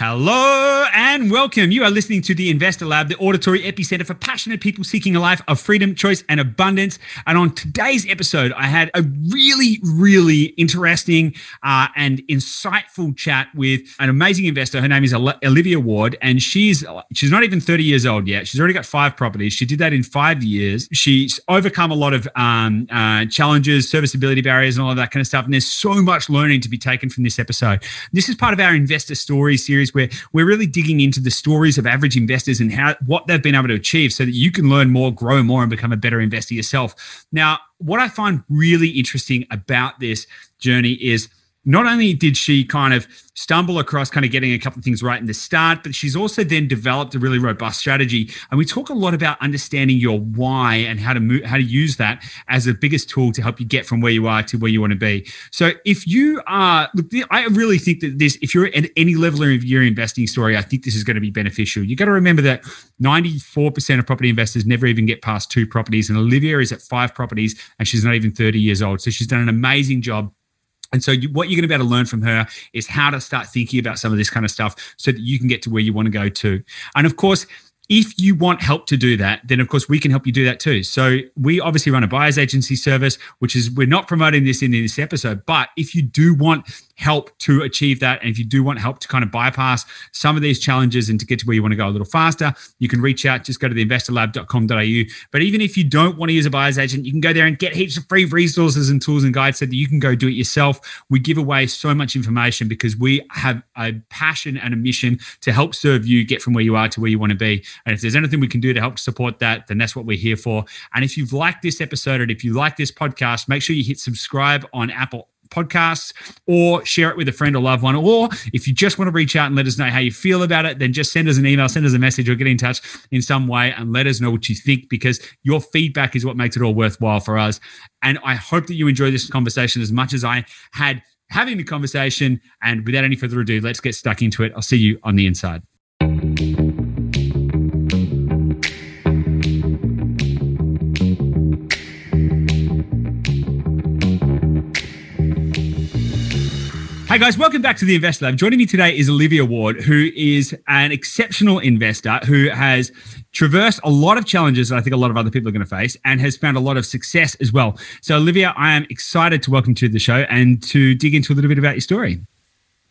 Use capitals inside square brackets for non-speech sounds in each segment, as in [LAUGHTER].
Hello and welcome. You are listening to the Investor Lab, the auditory epicenter for passionate people seeking a life of freedom, choice, and abundance. And on today's episode, I had a really, really interesting uh, and insightful chat with an amazing investor. Her name is Olivia Ward, and she's she's not even 30 years old yet. She's already got five properties. She did that in five years. She's overcome a lot of um, uh, challenges, serviceability barriers, and all of that kind of stuff. And there's so much learning to be taken from this episode. This is part of our investor story series series where we're really digging into the stories of average investors and how what they've been able to achieve so that you can learn more, grow more, and become a better investor yourself. Now, what I find really interesting about this journey is not only did she kind of stumble across kind of getting a couple of things right in the start, but she's also then developed a really robust strategy. And we talk a lot about understanding your why and how to move, how to use that as the biggest tool to help you get from where you are to where you want to be. So if you are, look, I really think that this, if you're at any level of your investing story, I think this is going to be beneficial. You got to remember that 94% of property investors never even get past two properties, and Olivia is at five properties, and she's not even 30 years old. So she's done an amazing job and so, you, what you're going to be able to learn from her is how to start thinking about some of this kind of stuff so that you can get to where you want to go to. And of course, if you want help to do that, then of course we can help you do that too. So we obviously run a buyer's agency service, which is we're not promoting this in this episode, but if you do want help to achieve that. And if you do want help to kind of bypass some of these challenges and to get to where you want to go a little faster, you can reach out. Just go to the investorlab.com.au. But even if you don't want to use a buyer's agent, you can go there and get heaps of free resources and tools and guides so that you can go do it yourself. We give away so much information because we have a passion and a mission to help serve you get from where you are to where you want to be. And if there's anything we can do to help support that, then that's what we're here for. And if you've liked this episode and if you like this podcast, make sure you hit subscribe on Apple podcasts or share it with a friend or loved one. Or if you just want to reach out and let us know how you feel about it, then just send us an email, send us a message, or get in touch in some way and let us know what you think because your feedback is what makes it all worthwhile for us. And I hope that you enjoy this conversation as much as I had having the conversation. And without any further ado, let's get stuck into it. I'll see you on the inside. Guys. Welcome back to the Investor Lab. Joining me today is Olivia Ward, who is an exceptional investor who has traversed a lot of challenges that I think a lot of other people are going to face and has found a lot of success as well. So, Olivia, I am excited to welcome to the show and to dig into a little bit about your story.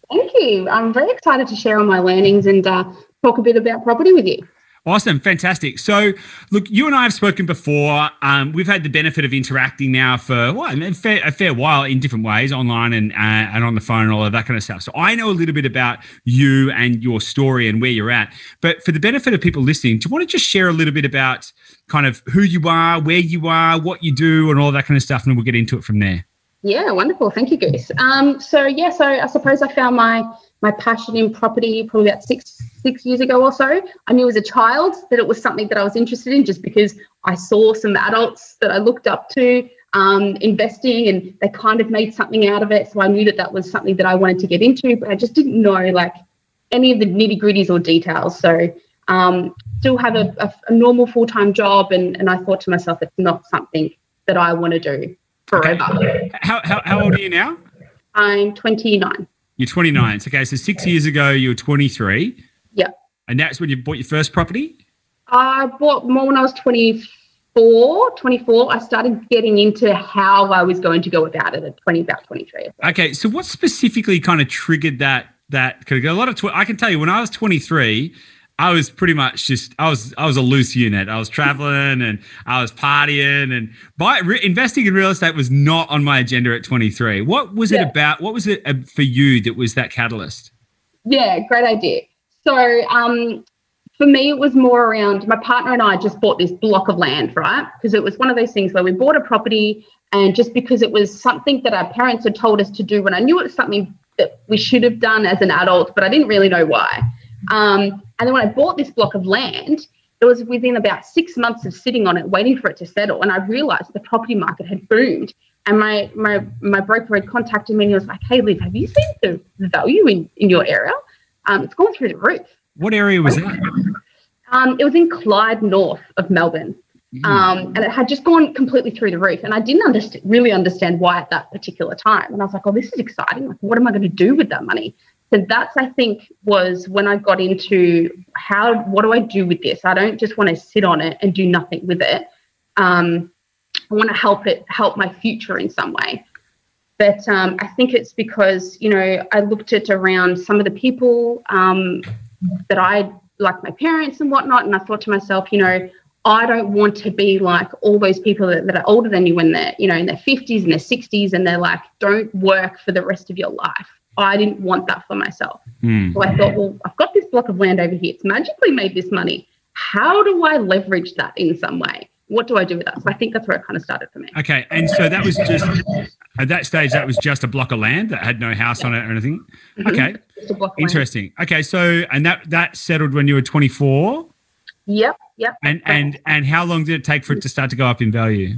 Thank you. I'm very excited to share all my learnings and uh, talk a bit about property with you. Awesome, fantastic. So, look, you and I have spoken before. Um, we've had the benefit of interacting now for well, a fair, a fair while in different ways, online and uh, and on the phone and all of that kind of stuff. So, I know a little bit about you and your story and where you're at. But for the benefit of people listening, do you want to just share a little bit about kind of who you are, where you are, what you do, and all that kind of stuff, and we'll get into it from there. Yeah, wonderful. Thank you, Goose. Um, so yeah, so I suppose I found my my passion in property probably about six six years ago or so. I knew as a child that it was something that I was interested in just because I saw some adults that I looked up to um, investing and they kind of made something out of it. So I knew that that was something that I wanted to get into, but I just didn't know like any of the nitty gritties or details. So um, still have a, a, a normal full time job, and, and I thought to myself, it's not something that I want to do forever. Okay. How, how, how old are you now? I'm 29. You're 29. Mm. Okay, so six years ago you were 23. Yeah. And that's when you bought your first property? I bought more when I was 24. 24. I started getting into how I was going to go about it at 20, about 23. Okay, so what specifically kind of triggered that? That because a lot of tw- I can tell you when I was 23, I was pretty much just I was I was a loose unit. I was traveling and I was partying and buy, re, investing in real estate was not on my agenda at 23. What was yeah. it about? What was it uh, for you that was that catalyst? Yeah, great idea. So um, for me, it was more around my partner and I just bought this block of land, right? Because it was one of those things where we bought a property and just because it was something that our parents had told us to do when I knew it was something that we should have done as an adult, but I didn't really know why. Um, and then when I bought this block of land, it was within about six months of sitting on it, waiting for it to settle. And I realized the property market had boomed. And my my my broker had contacted me and he was like, Hey Liv, have you seen the, value in, in your area? Um, it's gone through the roof. What area was that? Um, it was in Clyde, north of Melbourne. Mm. Um, and it had just gone completely through the roof. And I didn't understand, really understand why at that particular time. And I was like, oh, this is exciting. Like, what am I going to do with that money? So that's I think was when I got into how what do I do with this? I don't just want to sit on it and do nothing with it. Um, I want to help it help my future in some way. But um, I think it's because you know I looked at around some of the people um, that I like my parents and whatnot, and I thought to myself, you know, I don't want to be like all those people that, that, are older than you when they're, you know, in their 50s and their 60s and they're like, don't work for the rest of your life. I didn't want that for myself. Mm. So I thought, well, I've got this block of land over here. It's magically made this money. How do I leverage that in some way? What do I do with that? So I think that's where it kind of started for me. Okay. And so that was just at that stage, that was just a block of land that had no house yeah. on it or anything. Mm-hmm. Okay. Interesting. Okay. So, and that, that settled when you were 24? Yep, yep. And and and how long did it take for it to start to go up in value?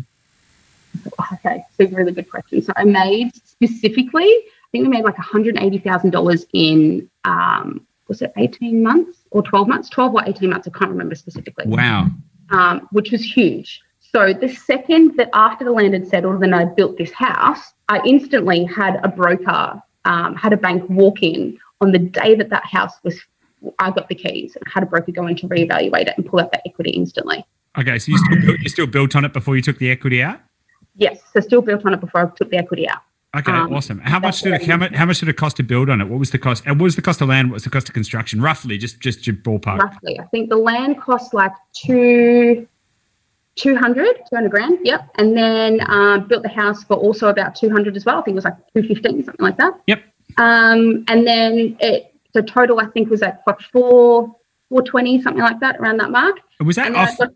Okay, so really good question. So I made specifically, think we made like one hundred eighty thousand dollars in um, was it eighteen months or twelve months? Twelve or eighteen months? I can't remember specifically. Wow. Um, which was huge. So the second that after the land had settled, then I built this house, I instantly had a broker, um, had a bank walk in on the day that that house was I got the keys and had a broker go in to reevaluate it and pull out that equity instantly. Okay, so you still built, you still built on it before you took the equity out. Yes, so still built on it before I took the equity out. Okay, um, awesome. How much did it, how much how much did it cost to build on it? What was the cost? And what was the cost of land? What was the cost of construction? Roughly, just just your ballpark. Roughly, I think the land cost like two. 200, 200 grand, yep. And then um, built the house for also about 200 as well. I think it was like 215, something like that. Yep. Um, and then it so total, I think, was like what, four, 420, something like that, around that mark. Was that off? Got,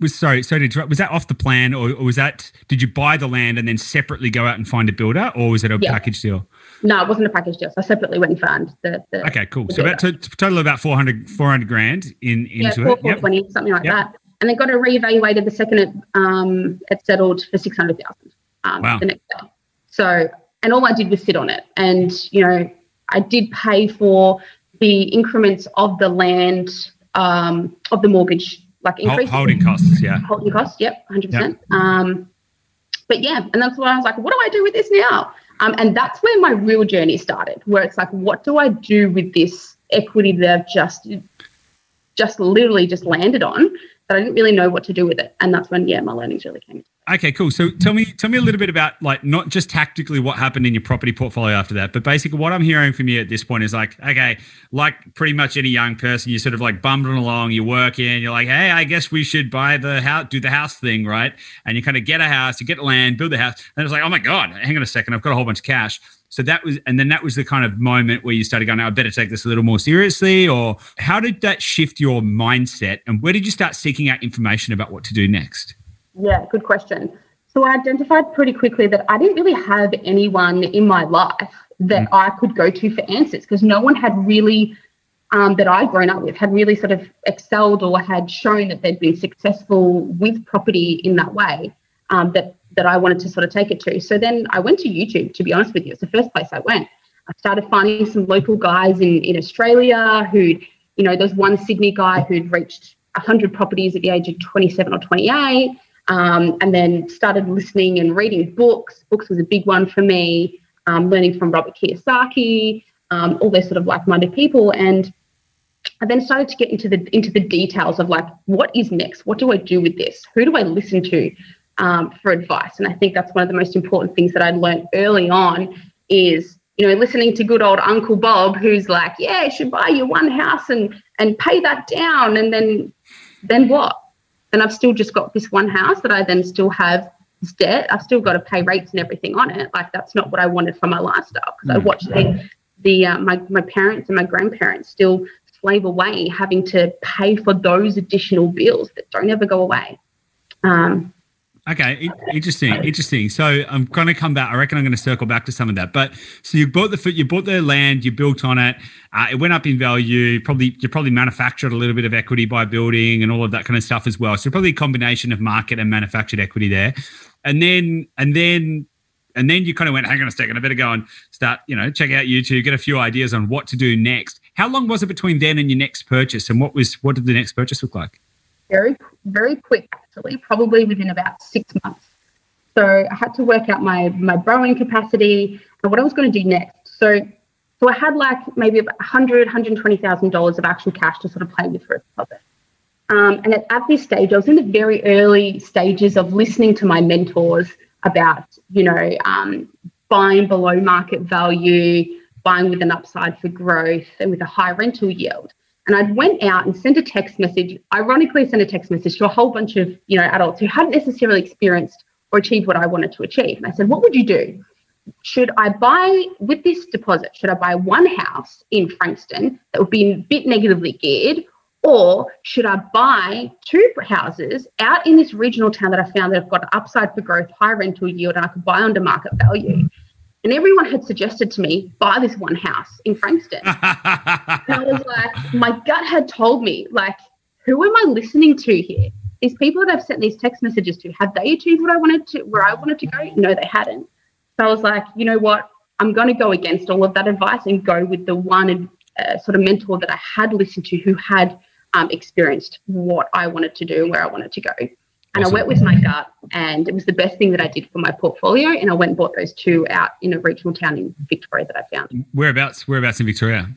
was sorry, sorry to interrupt. Was that off the plan, or, or, was that? Did you buy the land and then separately go out and find a builder, or was it a yeah. package deal? No, it wasn't a package deal. So I separately went and found the. the okay, cool. So about to, total about 400, 400 grand in into yeah, it. 420, yep. something like yep. that. And then got it reevaluated the second it um it settled for six hundred thousand um wow. the next day. So and all I did was sit on it, and you know I did pay for the increments of the land um, of the mortgage, like increase holding costs. Yeah, holding costs. Yep, hundred yep. percent. Um, but yeah, and that's why I was like, what do I do with this now? Um, and that's where my real journey started, where it's like, what do I do with this equity that I've just, just literally just landed on that I didn't really know what to do with it, and that's when yeah, my learnings really came. Okay, cool. So tell me, tell me a little bit about like not just tactically what happened in your property portfolio after that, but basically what I'm hearing from you at this point is like, okay, like pretty much any young person, you sort of like bumbling along, you're working, you're like, hey, I guess we should buy the house, do the house thing, right? And you kind of get a house, you get land, build the house, and it's like, oh my god, hang on a second, I've got a whole bunch of cash. So that was, and then that was the kind of moment where you started going, I better take this a little more seriously. Or how did that shift your mindset, and where did you start seeking out information about what to do next? Yeah, good question. So I identified pretty quickly that I didn't really have anyone in my life that mm. I could go to for answers because no one had really, um, that I'd grown up with, had really sort of excelled or had shown that they'd been successful with property in that way um, that, that I wanted to sort of take it to. So then I went to YouTube, to be honest with you. It's the first place I went. I started finding some local guys in, in Australia who'd, you know, there's one Sydney guy who'd reached 100 properties at the age of 27 or 28 um, and then started listening and reading books. Books was a big one for me, um, learning from Robert Kiyosaki, um, all those sort of like-minded people. And I then started to get into the into the details of like, what is next? What do I do with this? Who do I listen to um, for advice? And I think that's one of the most important things that I learned early on is you know, listening to good old Uncle Bob, who's like, yeah, you should buy you one house and and pay that down, and then then what? then I've still just got this one house that I then still have this debt. I've still got to pay rates and everything on it. Like that's not what I wanted for my lifestyle because mm. I watched the, the uh, my my parents and my grandparents still slave away having to pay for those additional bills that don't ever go away. Um, Okay, interesting, interesting. So I'm going to come back. I reckon I'm going to circle back to some of that. But so you bought the you bought the land, you built on it. Uh, it went up in value. Probably you probably manufactured a little bit of equity by building and all of that kind of stuff as well. So probably a combination of market and manufactured equity there. And then and then and then you kind of went, hang on a second, I better go and start, you know, check out YouTube, get a few ideas on what to do next. How long was it between then and your next purchase? And what was what did the next purchase look like? Very, very quick, actually, probably within about six months. So I had to work out my, my borrowing capacity and what I was going to do next. So So I had like maybe about 100, 120,000 dollars of actual cash to sort of play with for a deposit. Um, and at, at this stage, I was in the very early stages of listening to my mentors about, you know, um, buying below market value, buying with an upside for growth, and with a high rental yield. And I went out and sent a text message, ironically, sent a text message to a whole bunch of, you know, adults who hadn't necessarily experienced or achieved what I wanted to achieve. And I said, what would you do? Should I buy with this deposit? Should I buy one house in Frankston that would be a bit negatively geared, or should I buy two houses out in this regional town that I found that have got upside for growth, high rental yield, and I could buy under market value? And everyone had suggested to me, buy this one house in Frankston. [LAUGHS] and I was like, my gut had told me, like, who am I listening to here? These people that I've sent these text messages to, have they achieved what I wanted to, where I wanted to go? No, they hadn't. So I was like, you know what? I'm going to go against all of that advice and go with the one uh, sort of mentor that I had listened to who had um, experienced what I wanted to do and where I wanted to go. And awesome. I went with my gut, and it was the best thing that I did for my portfolio. And I went and bought those two out in a regional town in Victoria that I found. Whereabouts? Whereabouts in Victoria?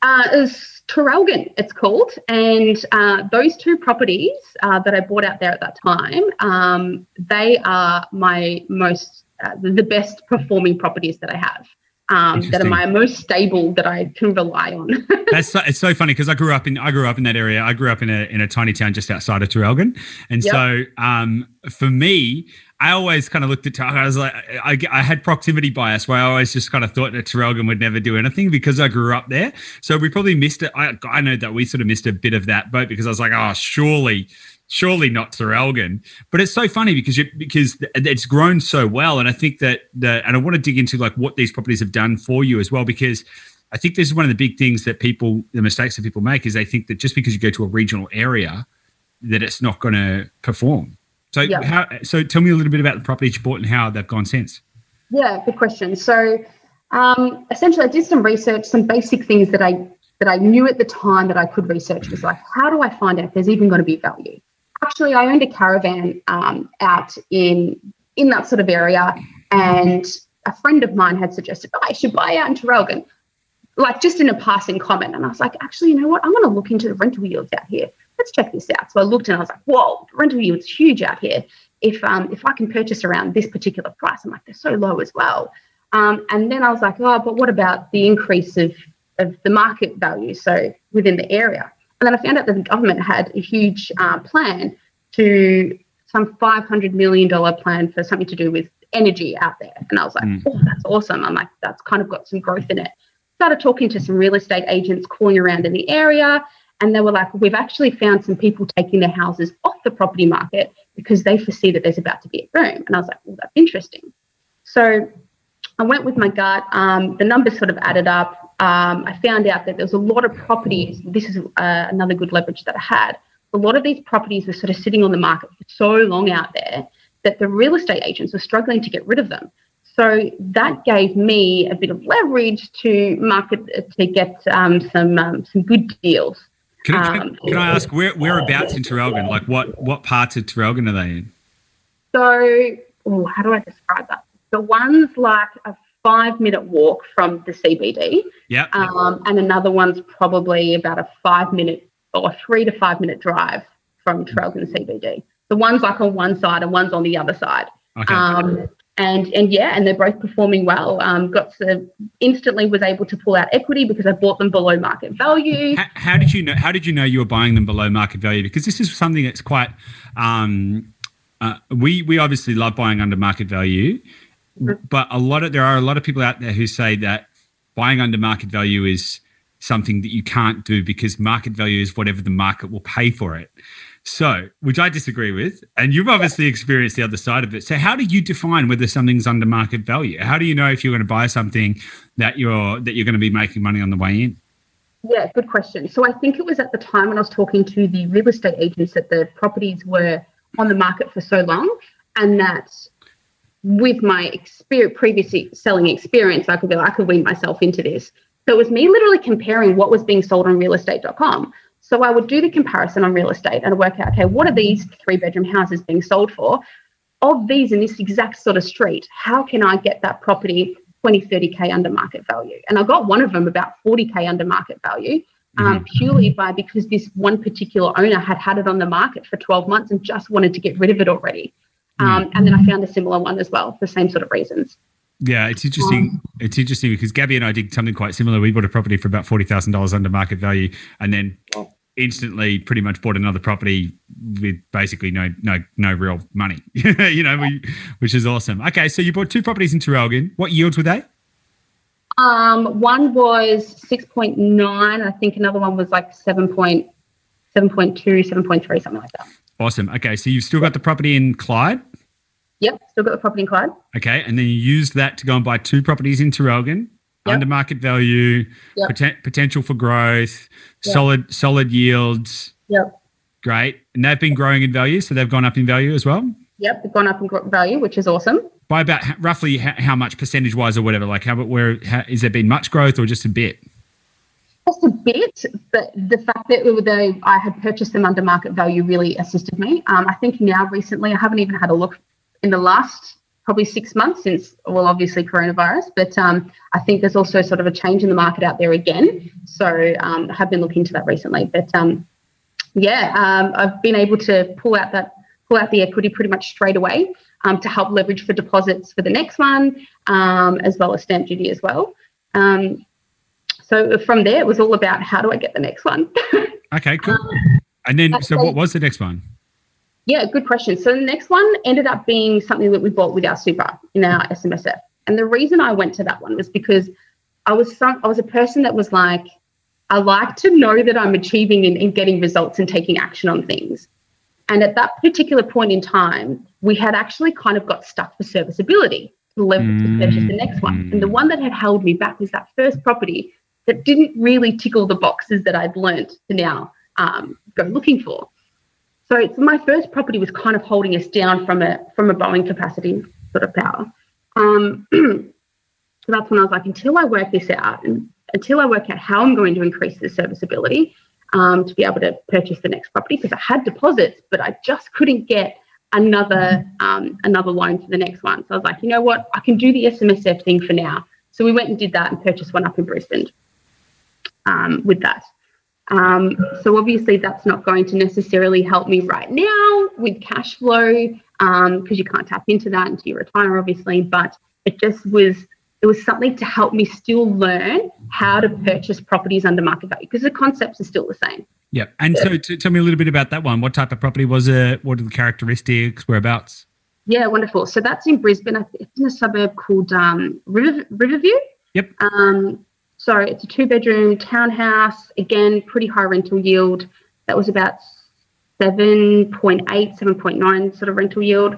Uh, it was Traralgon, it's called. And uh, those two properties uh, that I bought out there at that time, um, they are my most, uh, the best performing properties that I have um, that are my most stable that I can rely on. [LAUGHS] That's so, it's so funny because I grew up in I grew up in that area. I grew up in a in a tiny town just outside of Traralgon, and yep. so um, for me, I always kind of looked at I was like I, I had proximity bias where I always just kind of thought that Traralgon would never do anything because I grew up there. So we probably missed it. I, I know that we sort of missed a bit of that boat because I was like, oh, surely surely not Traralgon. But it's so funny because you, because it's grown so well, and I think that the and I want to dig into like what these properties have done for you as well because. I think this is one of the big things that people, the mistakes that people make is they think that just because you go to a regional area, that it's not going to perform. So, yeah. how, so tell me a little bit about the properties you bought and how they've gone since. Yeah, good question. So, um, essentially, I did some research, some basic things that I that I knew at the time that I could research was like, how do I find out if there's even going to be value? Actually, I owned a caravan um, out in in that sort of area, and a friend of mine had suggested, oh, I should buy out in Traralgon, like just in a passing comment. And I was like, actually, you know what? I want to look into the rental yields out here. Let's check this out. So I looked and I was like, whoa, rental yields huge out here. If um, if I can purchase around this particular price, I'm like, they're so low as well. Um, and then I was like, oh, but what about the increase of of the market value? So within the area. And then I found out that the government had a huge uh, plan to some $500 million plan for something to do with energy out there. And I was like, mm. oh, that's awesome. I'm like, that's kind of got some growth in it. Started talking to some real estate agents calling around in the area. And they were like, we've actually found some people taking their houses off the property market because they foresee that there's about to be a boom. And I was like, well, that's interesting. So I went with my gut. Um, the numbers sort of added up um, I found out that there was a lot of properties. This is uh, another good leverage that I had. A lot of these properties were sort of sitting on the market for so long out there that the real estate agents were struggling to get rid of them. So that gave me a bit of leverage to market to get um, some um, some good deals. Can, I, can, um, can I ask where whereabouts in Traralgon? Like what what parts of Traralgon are they in? So, oh, how do I describe that? The ones like a five minute walk from the CBD. Yeah. Um, and another one's probably about a five minute or three to five minute drive from Traralgon CBD. The one's like on one side and one's on the other side. Okay. Um, and and yeah, and they're both performing well. Um, got to instantly was able to pull out equity because I bought them below market value. How, how did you know? How did you know you were buying them below market value? Because this is something that's quite. Um, uh, we we obviously love buying under market value, but a lot of there are a lot of people out there who say that buying under market value is something that you can't do because market value is whatever the market will pay for it. So, which I disagree with, and you've obviously experienced the other side of it. So, how do you define whether something's under market value? How do you know if you're going to buy something that you're that you're going to be making money on the way in? Yeah, good question. So, I think it was at the time when I was talking to the real estate agents that the properties were on the market for so long, and that with my experience, previous selling experience, I could be like, I could wean myself into this. So it was me literally comparing what was being sold on realestate.com. So I would do the comparison on real estate and work out, okay, what are these three bedroom houses being sold for? Of these in this exact sort of street, how can I get that property 20, 30K under market value. And I got one of them about 40K under market value. Um, mm-hmm. purely by because this one particular owner had had it on the market for 12 months and just wanted to get rid of it already. Um, and then I found a similar one as well for the same sort of reasons. Yeah, it's interesting. Um, it's interesting because Gabby and I did something quite similar. We bought a property for about forty thousand dollars under market value, and then instantly, pretty much bought another property with basically no no no real money. [LAUGHS] you know, we, which is awesome. Okay, so you bought two properties in Traralgon. What yields were they? Um, one was six point nine. I think another one was like seven point seven point two, seven point three, something like that. Awesome. Okay, so you've still got the property in Clyde. Yep, still got the property in Clyde. Okay, and then you used that to go and buy two properties in Traralgon, yep. under market value, yep. poten- potential for growth, yep. solid solid yields. Yep. Great, and they've been growing in value, so they've gone up in value as well. Yep, they've gone up in value, which is awesome. By about roughly how, much percentage wise or whatever? Like how where how, is there been much growth or just a bit? Just a bit, but the fact that they, I had purchased them under market value really assisted me. Um, I think now recently, I haven't even had a look in the last probably six months since, well, obviously coronavirus, but um, I think there's also sort of a change in the market out there again. So um, I have been looking into that recently, but um, yeah, um, I've been able to pull out that pull out the equity pretty much straight away um, to help leverage for deposits for the next one, um, as well as stamp duty as well. so from there, it was all about how do I get the next one. [LAUGHS] okay, cool. and then, so what was the next one? Yeah, good question. So the next one ended up being something that we bought with our super in our SMSF. And the reason I went to that one was because I was some I was a person that was like, I like to know that I'm achieving and, and getting results and taking action on things. And at that particular point in time, we had actually kind of got stuck for serviceability to level mm. to purchase the next one. And the one that had held me back was that first property that didn't really tickle the boxes that I'd learned to now um, go looking for. So my first property was kind of holding us down from a from a borrowing capacity sort of power. Um, [CLEARS THROAT] so that's when I was like, until I work this out and until I work out how I'm going to increase the serviceability um, to be able to purchase the next property, because I had deposits, but I just couldn't get another um, another loan for the next one. So I was like, you know what, I can do the SMSF thing for now. So we went and did that and purchased one up in Brisbane um, with that. Um, so obviously that's not going to necessarily help me right now with cash flow because um, you can't tap into that until you retire, obviously. But it just was it was something to help me still learn how to purchase properties under market value because the concepts are still the same. Yeah, and so to, tell me a little bit about that one. What type of property was it? What are the characteristics? Whereabouts? Yeah, wonderful. So that's in Brisbane. It's in a suburb called um, River, Riverview. Yep. Um, so it's a two bedroom townhouse, again, pretty high rental yield. That was about 7.8, 7.9 sort of rental yield.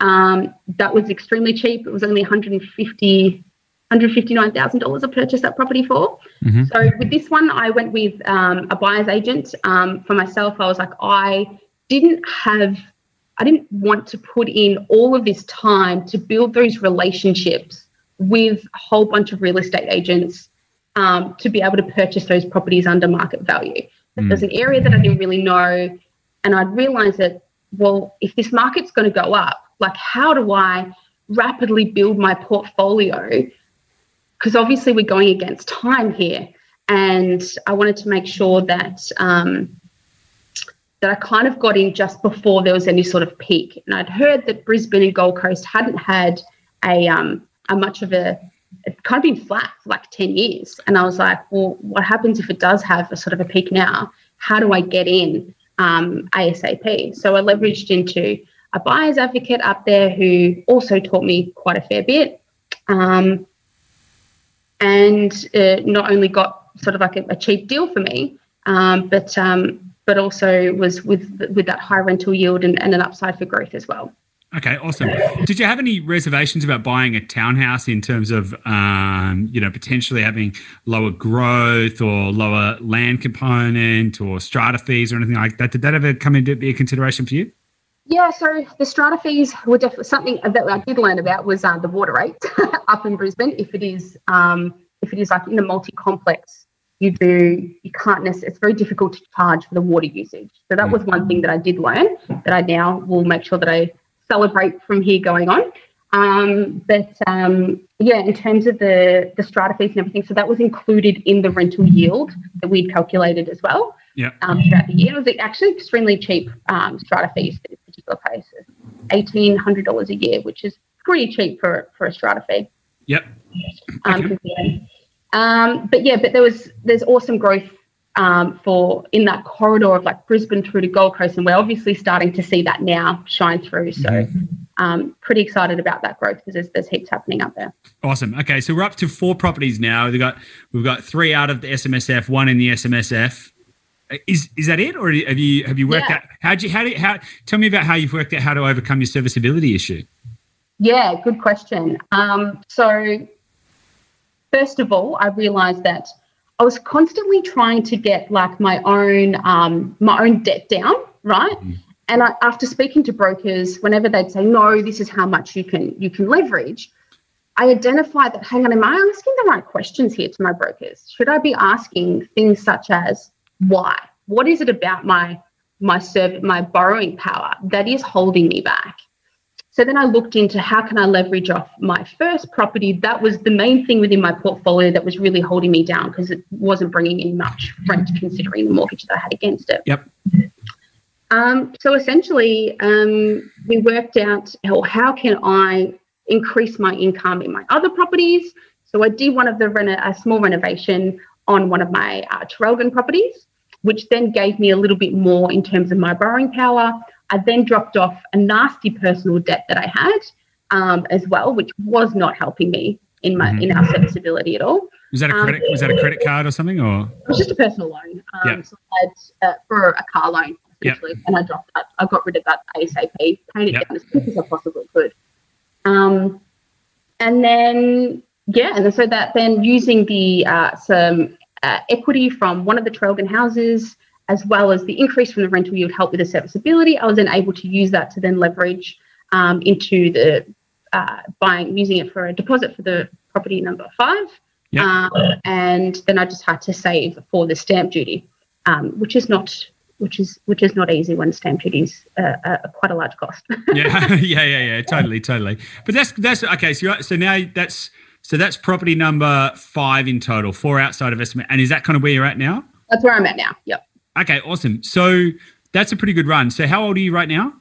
Um, that was extremely cheap. It was only 150 $159,000 I purchased that property for. Mm-hmm. So with this one, I went with um, a buyer's agent. Um, for myself, I was like, I didn't have, I didn't want to put in all of this time to build those relationships with a whole bunch of real estate agents um, to be able to purchase those properties under market value. Mm. There's an area that I didn't really know, and I'd realised that well, if this market's going to go up, like how do I rapidly build my portfolio? Because obviously we're going against time here, and I wanted to make sure that um, that I kind of got in just before there was any sort of peak. And I'd heard that Brisbane and Gold Coast hadn't had a um, a much of a kind of been flat for like 10 years. And I was like, well, what happens if it does have a sort of a peak now? How do I get in um, ASAP? So I leveraged into a buyer's advocate up there who also taught me quite a fair bit. Um, and uh, not only got sort of like a, a cheap deal for me, um, but um, but also was with with that high rental yield and, and an upside for growth as well. Okay, awesome. Did you have any reservations about buying a townhouse in terms of, um, you know, potentially having lower growth or lower land component or strata fees or anything like that? Did that ever come into be a consideration for you? Yeah, so the strata fees were definitely something that I did learn about was uh, the water rate [LAUGHS] up in Brisbane. If it is, um, if it is like in a multi-complex, you do you can't necessarily. It's very difficult to charge for the water usage. So that was one thing that I did learn that I now will make sure that I celebrate from here going on. Um, but um, yeah, in terms of the the strata fees and everything, so that was included in the rental yield that we'd calculated as well. Yeah. Um, throughout the year, it was actually extremely cheap um, strata fees for this particular place, eighteen hundred dollars a year, which is pretty cheap for for a strata fee. Yep. Um, considering. Um, but yeah, but there was there's awesome growth um, for in that corridor of like Brisbane through to Gold Coast, and we're obviously starting to see that now shine through. So, um, pretty excited about that growth because there's, there's heaps happening up there. Awesome. Okay, so we're up to four properties now. We've got we've got three out of the SMSF, one in the SMSF. Is is that it, or have you have you worked Yeah. out how do you how do you, how tell me about how you've worked out how to overcome your serviceability issue? Yeah, good question. Um, so, first of all, I realised that I was constantly trying to get like my own um, my own debt down, right? And I, after speaking to brokers, whenever they'd say, "No, this is how much you can you can leverage," I identified that, hang on, am I asking the right questions here to my brokers? Should I be asking things such as why? What is it about my my serv- my borrowing power that is holding me back? So then I looked into how can I leverage off my first property. That was the main thing within my portfolio that was really holding me down because it wasn't bringing in much rent considering the mortgage that I had against it. Yep. Um, so essentially, um, we worked out how, how can I increase my income in my other properties. So I did one of the reno- a small renovation on one of my uh, Traralgon properties, which then gave me a little bit more in terms of my borrowing power. I then dropped off a nasty personal debt that I had um, as well, which was not helping me in my in our serviceability at all. Was that a Um, credit was that a credit card or something or It was just a personal loan. Um, Yeah. So I had uh, for a car loan essentially, and I dropped that. I got rid of that ASAP, paid it Yeah. down as quick as I possibly could. Um, and then yeah, and so that then using the uh, some uh, equity from one of the Traralgon houses, as well as the increase from the rental yield, help with the serviceability. I was then able to use that to then leverage um, into the uh, buying, using it for a deposit for the property number five. Yeah. Um, and then I just had to save for the stamp duty, um, which is not which is which is not easy when stamp duty is uh, uh, quite a large cost. [LAUGHS] yeah, [LAUGHS] yeah, yeah, yeah, totally, totally. But that's that's okay. So you're, so now that's so that's property number five in total, four outside of SMSF. And is that kind of where you're at now? That's where I'm at now. Yep, Okay, awesome. So that's a pretty good run. So how old are you right now?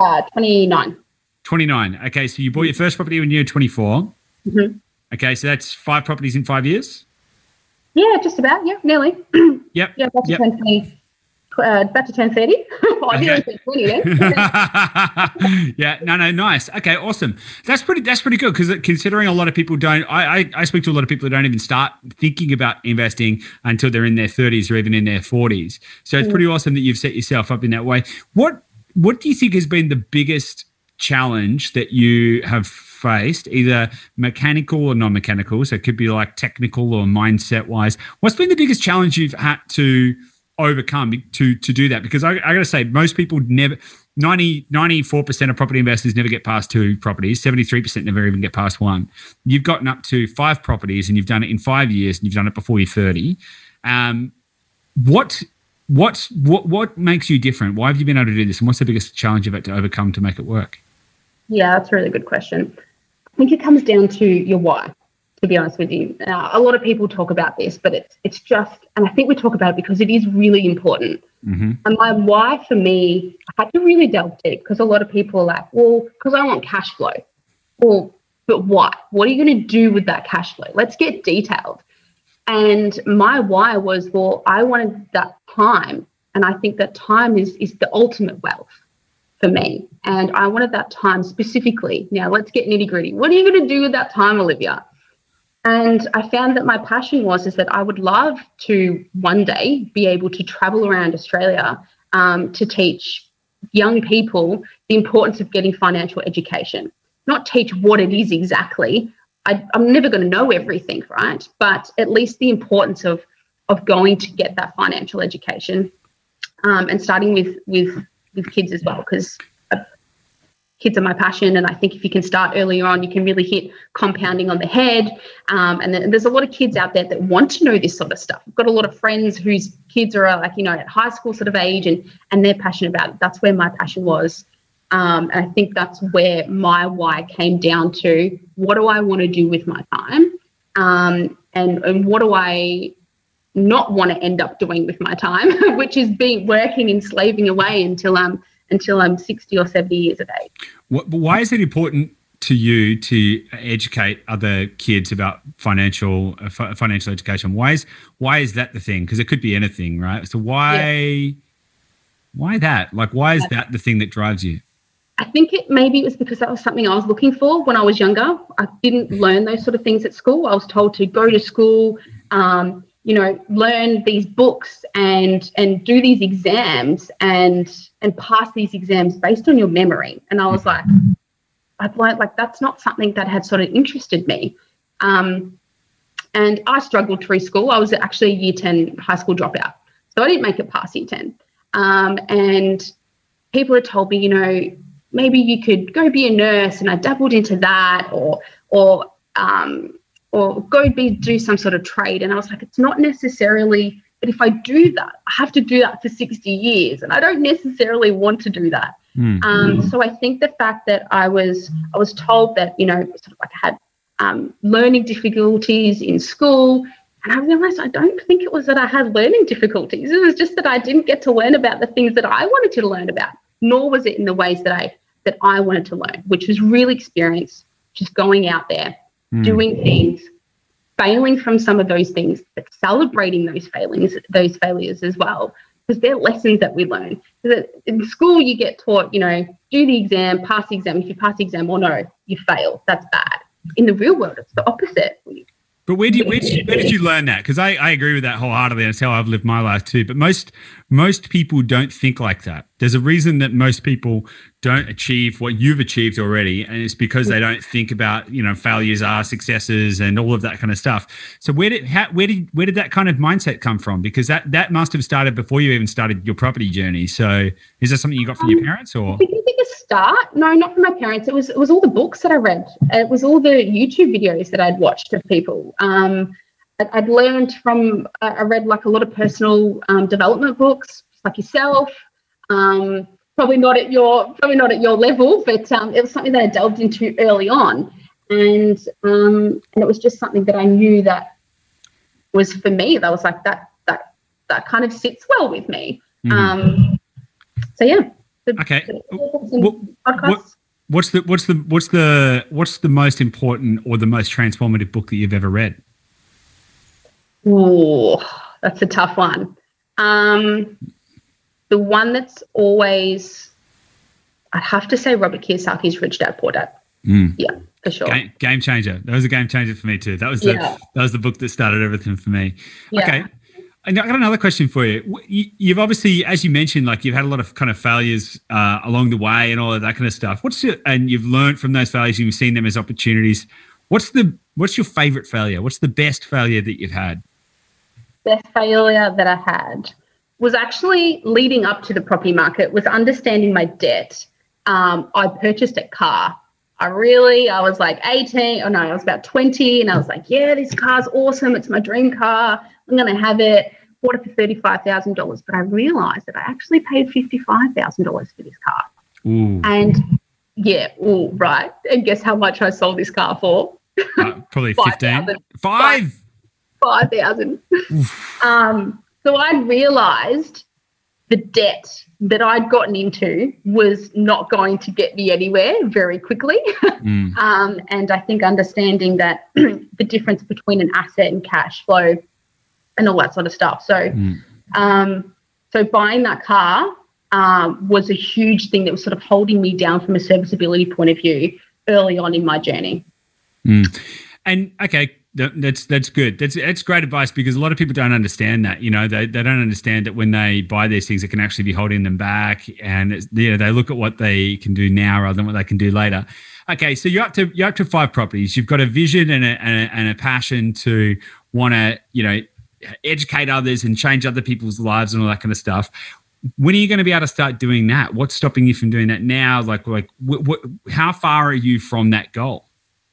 uh, 29. 29. Okay, so you bought your first property when you were 24. Mhm. Okay, so that's five properties in five years. Yeah, just about. Yeah, nearly. [CLEARS THROAT] Yep. Yeah, to Yep. 20. Uh, about to turn 30. [LAUGHS] Okay. 20 then. [LAUGHS] yeah, no, no, nice. Okay, awesome. That's pretty. That's pretty good because considering a lot of people don't. I, I I speak to a lot of people who don't even start thinking about investing until they're in their thirties or even in their forties. So it's pretty awesome that you've set yourself up in that way. What What do you think has been the biggest challenge that you have faced, either mechanical or non-mechanical? So it could be like technical or mindset wise. What's been the biggest challenge you've had to overcome to to do that? Because I, I gotta say most people never 90 94% of property investors never get past two properties. 73% never even get past one. You've gotten up to five properties and you've done it in five years and you've done it before you're 30 um, what what what what makes you different? Why have you been able to do this? And what's the biggest challenge you've had to overcome to make it work? Yeah, that's a really good question. I think it comes down to your why. To be honest with you, uh, a lot of people talk about this, but it's it's just, and I think we talk about it because it is really important. mm-hmm. And my why for me, I had to really delve deep because a lot of people are like, well, because I want cash flow. Well, but why? What are you going to do with that cash flow? Let's get detailed. And my why was, well, I wanted that time, and I think that time is is the ultimate wealth for me. And I wanted that time specifically. Now let's get nitty gritty. What are you going to do with that time, Olivia? And I found that my passion was is that I would love to one day be able to travel around Australia um, to teach young people the importance of getting financial education. Not teach what it is exactly. I, I'm never going to know everything, right? But at least the importance of of going to get that financial education um, and starting with with with kids as well because kids are my passion and i think if you can start earlier on you can really hit compounding on the head. Um, and then there's a lot of kids out there that want to know this sort of stuff. I've got a lot of friends whose kids are like you know at high school sort of age and and they're passionate about it. That's where my passion was. Um, and I think that's where my why came down to what do I want to do with my time? Um, and, and what do I not want to end up doing with my time, [LAUGHS] which is being working and slaving away until I'm until I'm 60 or 70 years of age. What, why is it important to you to educate other kids about financial uh, financial education? Why is why is that the thing? Because it could be anything, right? So why yeah. why that? Like why is that the thing that drives you? I think it maybe it was because that was something I was looking for when I was younger. I didn't learn those sort of things at school. I was told to go to school, um, you know, learn these books and and do these exams and and pass these exams based on your memory. And I was like, I've learned like that's not something that had sort of interested me. Um, and I struggled through school. I was actually a year 10 high school dropout. So I didn't make it past year 10. Um, and people had told me, you know, maybe you could go be a nurse. And I dabbled into that or, or, um, or go be do some sort of trade. And I was like, it's not necessarily, but if I do that, I have to do that for 60 years. And I don't necessarily want to do that. Mm. Um, so I think the fact that I was I was told that you know sort of like I had um, learning difficulties in school, and I realized I don't think it was that I had learning difficulties. It was just that I didn't get to learn about the things that I wanted to learn about, nor was it in the ways that I that I wanted to learn, which was real experience, just going out there, mm. doing things, failing from some of those things, but celebrating those failings, those failures as well because they're lessons that we learn. In school, you get taught, you know, do the exam, pass the exam. If you pass the exam or no, you fail. That's bad. In the real world, it's the opposite. But where, do you, where, [LAUGHS] did you, where did you learn that? Because I, I agree with that wholeheartedly. That's how I've lived my life too. But most most people don't think like that. There's a reason that most people don't achieve what you've achieved already, and it's because they don't think about you know failures are successes and all of that kind of stuff. So where did how, where did where did that kind of mindset come from? Because that that must have started before you even started your property journey. So is that something you got from um, your parents or? Did you think a start? No, not from my parents. It was it was all the books that I read. It was all the YouTube videos that I'd watched of people. Um, I'd learned from. I read like a lot of personal um, development books, like yourself. Um, probably not at your probably not at your level, but um, it was something that I delved into early on, and um, and it was just something that I knew that was for me. That was like that that that kind of sits well with me. Um, so yeah. The, okay. The what, what, what's the what's the what's the what's the most important or the most transformative book that you've ever read? Oh, that's a tough one. Um, the one that's always, I'd have to say Robert Kiyosaki's Rich Dad Poor Dad. Mm. Yeah, for sure. Game, game, changer. That was a game changer for me too. That was the yeah. that was the book that started everything for me. Yeah. Okay. I got another question for you. You've obviously, as you mentioned, like you've had a lot of kind of failures uh, along the way and all of that kind of stuff. What's your, and you've learned from those failures. You've seen them as opportunities. What's the what's your favorite failure? What's the best failure that you've had? Best failure that I had was actually leading up to the property market. Was understanding my debt. Um, I purchased a car. I really, I was like 18, oh no, I was about 20, and I was like, yeah, this car's awesome. It's my dream car. I'm going to have it. Bought it for $35,000. But I realized that I actually paid $55,000 for this car. Ooh. And yeah, ooh, right. And guess how much I sold this car for? Uh, probably [LAUGHS] 15. 5, Five? 5,000. [LAUGHS] um, so I realized the debt that I'd gotten into was not going to get me anywhere very quickly. [LAUGHS] Mm. um, and I think understanding that [CLEARS THROAT] the difference between an asset and cash flow and all that sort of stuff. So, mm. um, so buying that car um, was a huge thing that was sort of holding me down from a serviceability point of view early on in my journey. Mm. And okay, that's that's good. That's that's great advice because a lot of people don't understand that. You know, they, they don't understand that when they buy these things, it can actually be holding them back, and you know, they look at what they can do now rather than what they can do later. Okay, so you're up to you're up to five properties. You've got a vision and a, and a, and a passion to want to you know educate others and change other people's lives and all that kind of stuff when are you going to be able to start doing that what's stopping you from doing that now like like what how far are you from that goal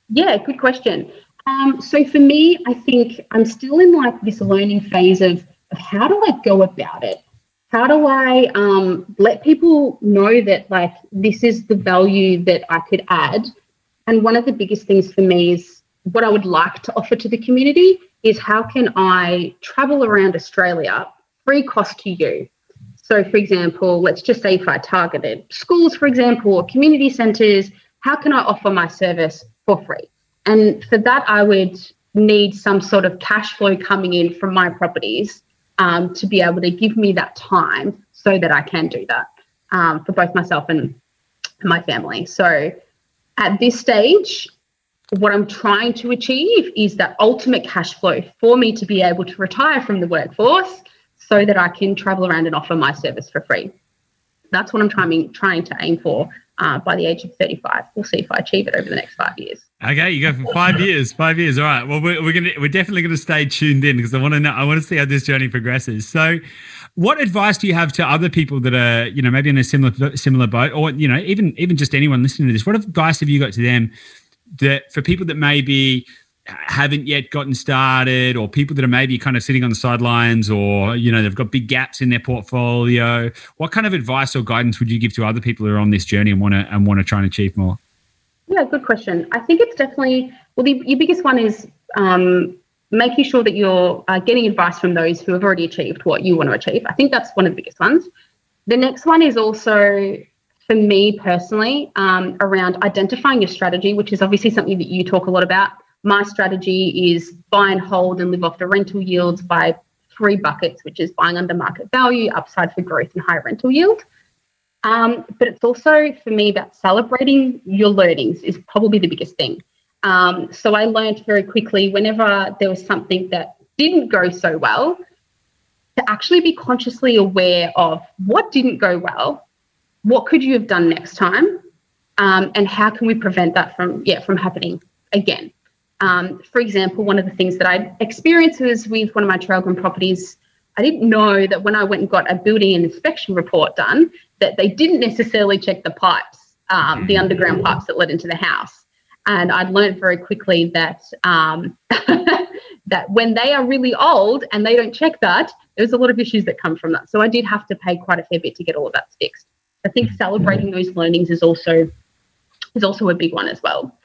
yeah good question um, so for me i think i'm still in like this learning phase of, of how do i go about it how do I um, let people know that like this is the value that I could add? And one of the biggest things for me is what I would like to offer to the community is how can I travel around Australia free cost to you? So, for example, let's just say if I targeted schools, for example, or community centres, how can I offer my service for free? And for that, I would need some sort of cash flow coming in from my properties um, to be able to give me that time so that I can do that um, for both myself and my family. So at this stage, what I'm trying to achieve is that ultimate cash flow for me to be able to retire from the workforce so that I can travel around and offer my service for free. That's what I'm trying, trying to aim for uh, by the age of 35. We'll see if I achieve it over the next five years. Okay, you go for five [LAUGHS] years. Five years. All right. Well, we're, we're gonna we're definitely going to stay tuned in because I want to know. I want to see how this journey progresses. So, what advice do you have to other people that are you know maybe in a similar similar boat, or you know even even just anyone listening to this? What advice have you got to them that for people that maybe haven't yet gotten started or people that are maybe kind of sitting on the sidelines or you know they've got big gaps in their portfolio what kind of advice or guidance would you give to other people who are on this journey and want to and want to try and achieve more? Yeah good question. I think it's definitely well the your biggest one is um, making sure that you're uh, getting advice from those who have already achieved what you want to achieve. I think that's one of the biggest ones. The next one is also for me personally um, around identifying your strategy which is obviously something that you talk a lot about my strategy is buy and hold and live off the rental yields by three buckets, which is buying under market value, upside for growth, and high rental yield. Um, but it's also for me about celebrating your learnings is probably the biggest thing. Um, so I learned very quickly whenever there was something that didn't go so well, to actually be consciously aware of what didn't go well, what could you have done next time, um, and how can we prevent that from yeah from happening again. Um, for example, one of the things that I experienced was with one of my Traralgon properties. I didn't know that when I went and got a building inspection report done, that they didn't necessarily check the pipes, um, the underground pipes that led into the house. And I'd learned very quickly that um, [LAUGHS] that when they are really old and they don't check that, there's a lot of issues that come from that. So I did have to pay quite a fair bit to get all of that fixed. I think celebrating those learnings is also is also a big one as well.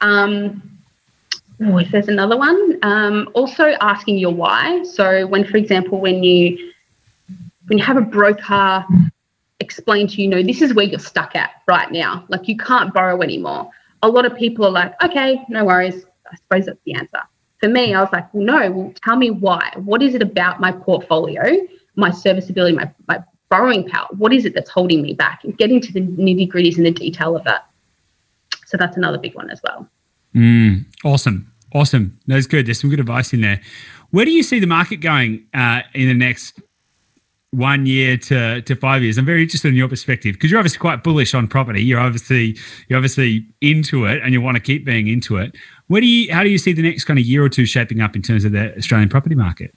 Um, oh, there's another one, um, also asking your why. So when, for example, when you when you have a broker explain to you, know, this is where you're stuck at right now. Like you can't borrow anymore. A lot of people are like, okay, no worries. I suppose that's the answer. For me, I was like, well, no, well, tell me why. What is it about my portfolio, my serviceability, my, my borrowing power? What is it that's holding me back? And getting to the nitty gritties and the detail of that. So that's another big one as well. Mm, awesome. Awesome. That's good. There's some good advice in there. Where do you see the market going uh, in the next one year to, to five years? I'm very interested in your perspective because you're obviously quite bullish on property. You're obviously you're obviously into it and you want to keep being into it. Where do you how do you see the next kind of year or two shaping up in terms of the Australian property market?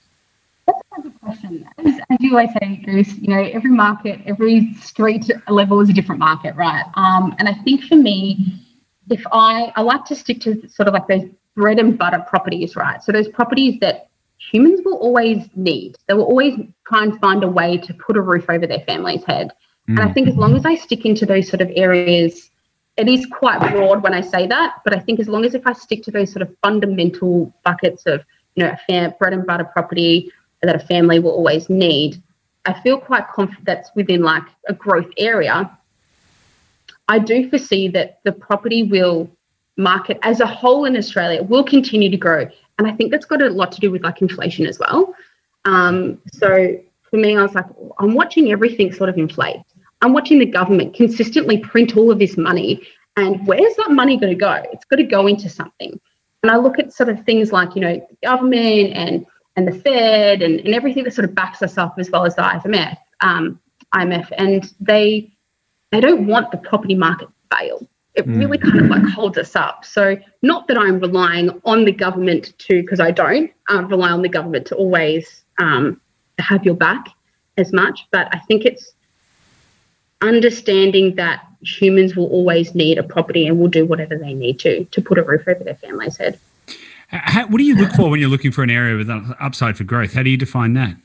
That's a good question. As, as you always say, Goose, you know, every market, every street level is a different market, right? Um, and I think for me, if I I like to stick to sort of like those bread and butter properties, right? So those properties that humans will always need. They will always try and find a way to put a roof over their family's head. Mm. And I think as long as I stick into those sort of areas, it is quite broad when I say that, but I think as long as if I stick to those sort of fundamental buckets of, you know, a fam- bread and butter property that a family will always need, I feel quite confident that's within like a growth area. I do foresee that the property will market as a whole in Australia will continue to grow. And I think that's got a lot to do with like inflation as well. Um, so for me, I was like, I'm watching everything sort of inflate. I'm watching the government consistently print all of this money. And where's that money going to go? It's got to go into something. And I look at sort of things like, you know, the government and and the Fed and, and everything that sort of backs us up as well as the IMF, um, IMF, and they they don't want the property market to fail it mm. really kind of like holds us up. So, not that I'm relying on the government to, because I don't um, rely on the government to always um, have your back as much, but I think it's understanding that humans will always need a property and will do whatever they need to to put a roof over their family's head. How, what do you look for when you're looking for an area with an upside for growth? How do you define that?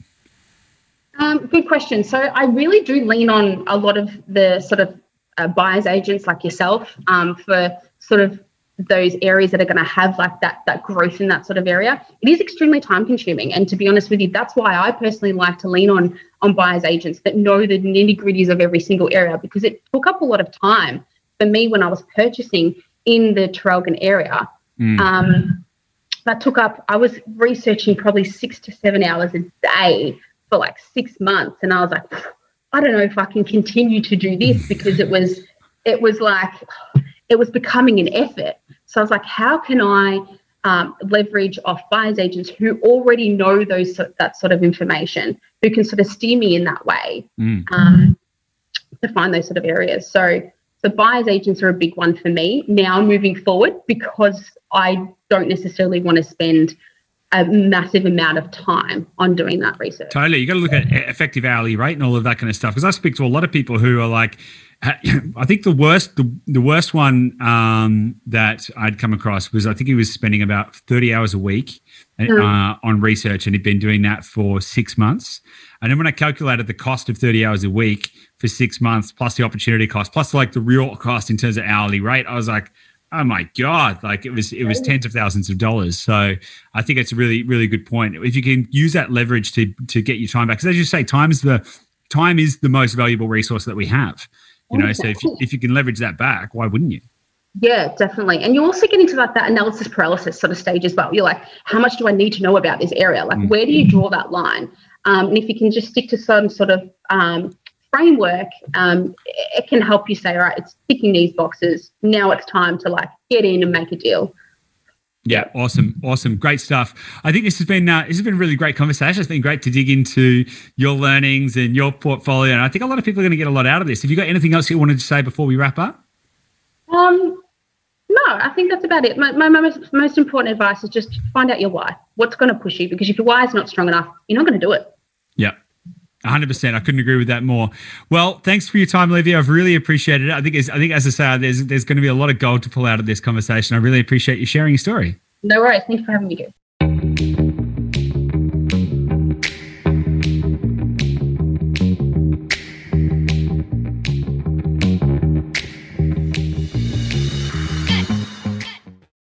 Um, good question. So I really do lean on a lot of the sort of uh, buyers agents like yourself um, for sort of those areas that are going to have like that that growth in that sort of area it is extremely time consuming and to be honest with you that's why i personally like to lean on on buyers agents that know the nitty gritties of every single area because it took up a lot of time for me when i was purchasing in the Traralgon area mm. um, that took up i was researching probably six to seven hours a day for like six months and i was like i don't know if i can continue to do this because it was it was like it was becoming an effort so I was like, how can I um, leverage off buyers agents who already know those that sort of information, who can sort of steer me in that way mm. um, to find those sort of areas. So the buyers agents are a big one for me now moving forward because I don't necessarily want to spend a massive amount of time on doing that research. Totally. You got to look at effective hourly rate and all of that kind of stuff. Because I speak to a lot of people who are like, [CLEARS THROAT] I think the worst, the, the worst one um, that I'd come across was I think he was spending about 30 hours a week uh, mm. on research and he'd been doing that for six months. And then when I calculated the cost of 30 hours a week for six months, plus the opportunity cost, plus like the real cost in terms of hourly rate, I was like, oh my god like it was it was tens of thousands of dollars so i think it's a really really good point if you can use that leverage to to get your time back because as you say time is the time is the most valuable resource that we have you know so if you, if you can leverage that back why wouldn't you yeah, definitely. And you also get into like that analysis paralysis sort of stage as well. You're like, how much do I need to know about this area? Like, mm. where do you draw that line? Um, and if you can just stick to some sort of um, framework, um, it can help you say, all right, it's ticking these boxes. Now it's time to like get in and make a deal. Yeah, awesome, awesome, great stuff. I think this has been uh, this has been a really great conversation. It's been great to dig into your learnings and your portfolio, and I think a lot of people are going to get a lot out of this. Have you got anything else you wanted to say before we wrap up? Um, no, I think that's about it. My, my most, most important advice is just find out your why. What's going to push you? Because if your why is not strong enough, you're not going to do it. Yeah, 100%. I couldn't agree with that more. Well, thanks for your time, Olivia. I've really appreciated it. I think, I think as I say, there's, there's going to be a lot of gold to pull out of this conversation. I really appreciate you sharing your story. No worries. Thanks for having me.